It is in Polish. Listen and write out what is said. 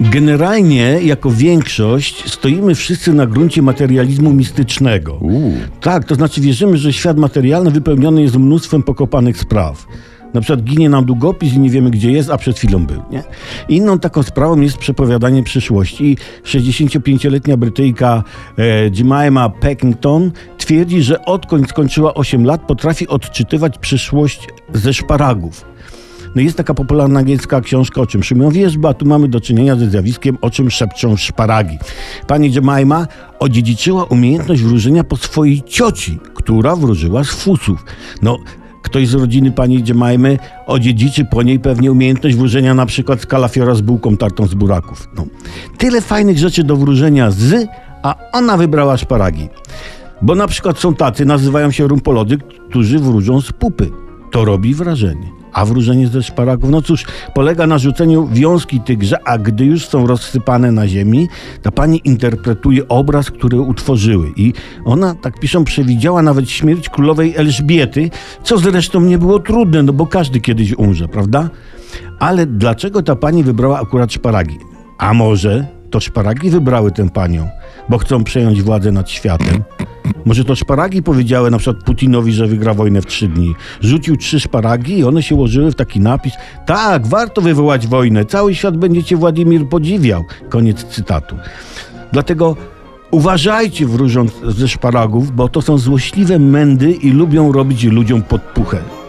Generalnie, jako większość, stoimy wszyscy na gruncie materializmu mistycznego. Tak, to znaczy wierzymy, że świat materialny wypełniony jest mnóstwem pokopanych spraw. Na przykład ginie nam długopis i nie wiemy gdzie jest, a przed chwilą był. Nie? Inną taką sprawą jest przepowiadanie przyszłości. I 65-letnia Brytyjka e, Jemima Packington twierdzi, że odkąd skończyła 8 lat potrafi odczytywać przyszłość ze szparagów. No jest taka popularna angielska książka o czym szymią wierzba, tu mamy do czynienia ze zjawiskiem o czym szepczą szparagi. Pani Jemima odziedziczyła umiejętność wróżenia po swojej cioci, która wróżyła z fusów. No, ktoś z rodziny pani Jemimy odziedziczy po niej pewnie umiejętność wróżenia na przykład z kalafiora z bułką tartą z buraków. No. Tyle fajnych rzeczy do wróżenia z, a ona wybrała szparagi. Bo na przykład są tacy, nazywają się rumpolody, którzy wróżą z pupy. To robi wrażenie. A wróżenie ze szparagów, no cóż, polega na rzuceniu wiązki tygrze, a gdy już są rozsypane na ziemi, ta pani interpretuje obraz, który utworzyły. I ona, tak piszą, przewidziała nawet śmierć królowej Elżbiety, co zresztą nie było trudne, no bo każdy kiedyś umrze, prawda? Ale dlaczego ta pani wybrała akurat szparagi? A może to szparagi wybrały tę panią, bo chcą przejąć władzę nad światem? Może to szparagi powiedziały na przykład Putinowi, że wygra wojnę w trzy dni. Rzucił trzy szparagi i one się ułożyły w taki napis. Tak, warto wywołać wojnę. Cały świat będzie cię Władimir podziwiał. Koniec cytatu. Dlatego uważajcie wróżąc ze szparagów, bo to są złośliwe mędy i lubią robić ludziom podpuchę.